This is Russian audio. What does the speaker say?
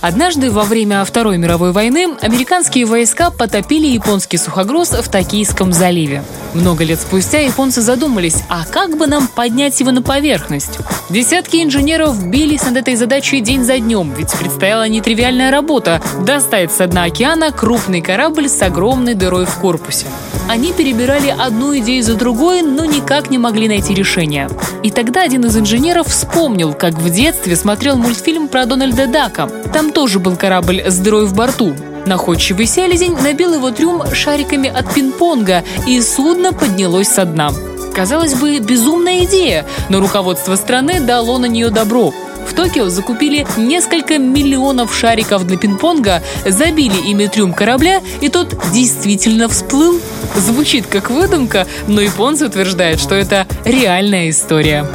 Однажды во время Второй мировой войны американские войска потопили японский сухогруз в Токийском заливе. Много лет спустя японцы задумались, а как бы нам поднять его на поверхность? Десятки инженеров бились над этой задачей день за днем, ведь предстояла нетривиальная работа – достать с дна океана крупный корабль с огромной дырой в корпусе. Они перебирали одну идею за другой, но никак не могли найти решение. И тогда один из инженеров вспомнил, как в детстве смотрел мультфильм про Дональда Дака. Там тоже был корабль с дырой в борту. Находчивый селезень набил его трюм шариками от пинг-понга, и судно поднялось со дна. Казалось бы, безумная идея, но руководство страны дало на нее добро. В Токио закупили несколько миллионов шариков для пинг-понга, забили ими трюм корабля, и тот действительно всплыл. Звучит как выдумка, но японцы утверждают, что это реальная история.